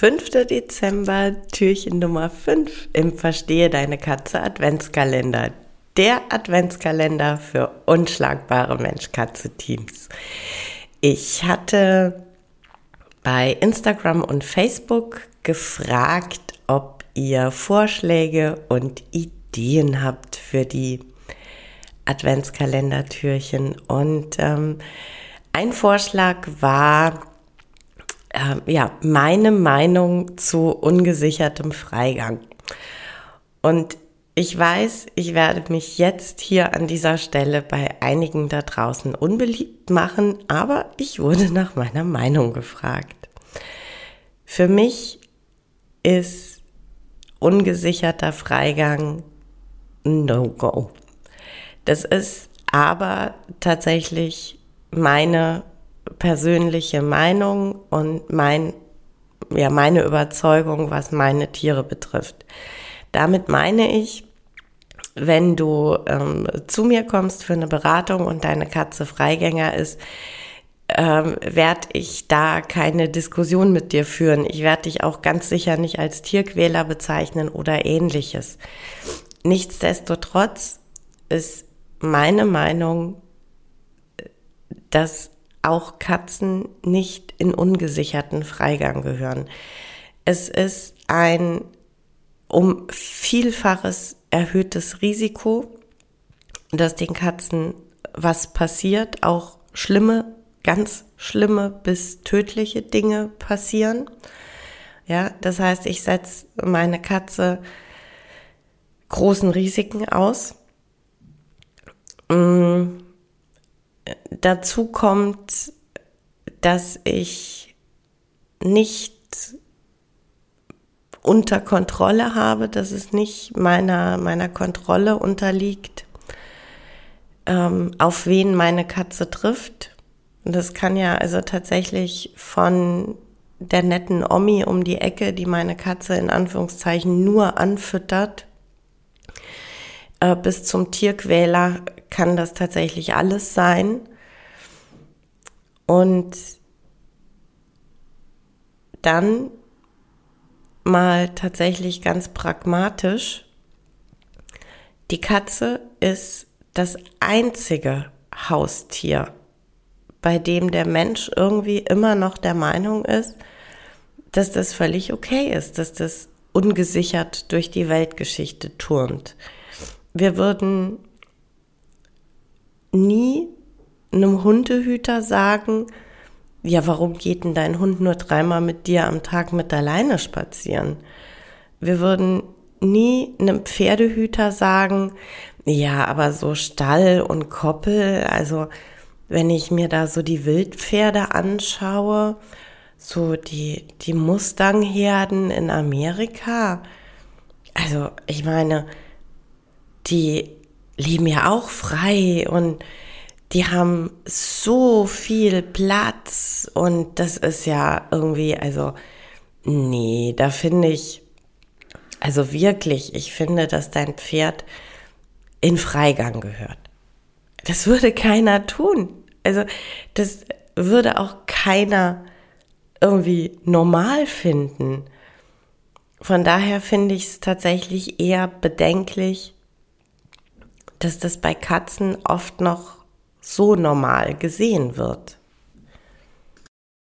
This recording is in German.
5. Dezember, Türchen Nummer 5 im Verstehe deine Katze Adventskalender. Der Adventskalender für unschlagbare Mensch-Katze-Teams. Ich hatte bei Instagram und Facebook gefragt, ob ihr Vorschläge und Ideen habt für die Adventskalender-Türchen. Und ähm, ein Vorschlag war, äh, ja, meine Meinung zu ungesichertem Freigang. Und ich weiß, ich werde mich jetzt hier an dieser Stelle bei einigen da draußen unbeliebt machen, aber ich wurde nach meiner Meinung gefragt. Für mich ist ungesicherter Freigang No-Go. Das ist aber tatsächlich meine persönliche Meinung und mein, ja, meine Überzeugung, was meine Tiere betrifft. Damit meine ich, wenn du ähm, zu mir kommst für eine Beratung und deine Katze Freigänger ist, ähm, werde ich da keine Diskussion mit dir führen. Ich werde dich auch ganz sicher nicht als Tierquäler bezeichnen oder ähnliches. Nichtsdestotrotz ist meine Meinung, dass auch Katzen nicht in ungesicherten Freigang gehören. Es ist ein um Vielfaches erhöhtes Risiko, dass den Katzen was passiert, auch schlimme, ganz schlimme bis tödliche Dinge passieren. Ja, das heißt, ich setze meine Katze großen Risiken aus. Mm dazu kommt, dass ich nicht unter Kontrolle habe, dass es nicht meiner, meiner Kontrolle unterliegt, ähm, auf wen meine Katze trifft. Und das kann ja also tatsächlich von der netten Omi um die Ecke, die meine Katze in Anführungszeichen nur anfüttert, äh, bis zum Tierquäler kann das tatsächlich alles sein. Und dann mal tatsächlich ganz pragmatisch, die Katze ist das einzige Haustier, bei dem der Mensch irgendwie immer noch der Meinung ist, dass das völlig okay ist, dass das ungesichert durch die Weltgeschichte turnt. Wir würden nie einem Hundehüter sagen, ja, warum geht denn dein Hund nur dreimal mit dir am Tag mit alleine spazieren? Wir würden nie einem Pferdehüter sagen, ja, aber so Stall und Koppel, also wenn ich mir da so die Wildpferde anschaue, so die, die Mustangherden in Amerika, also ich meine, die leben ja auch frei und die haben so viel Platz und das ist ja irgendwie, also, nee, da finde ich, also wirklich, ich finde, dass dein Pferd in Freigang gehört. Das würde keiner tun. Also, das würde auch keiner irgendwie normal finden. Von daher finde ich es tatsächlich eher bedenklich, dass das bei Katzen oft noch so normal gesehen wird.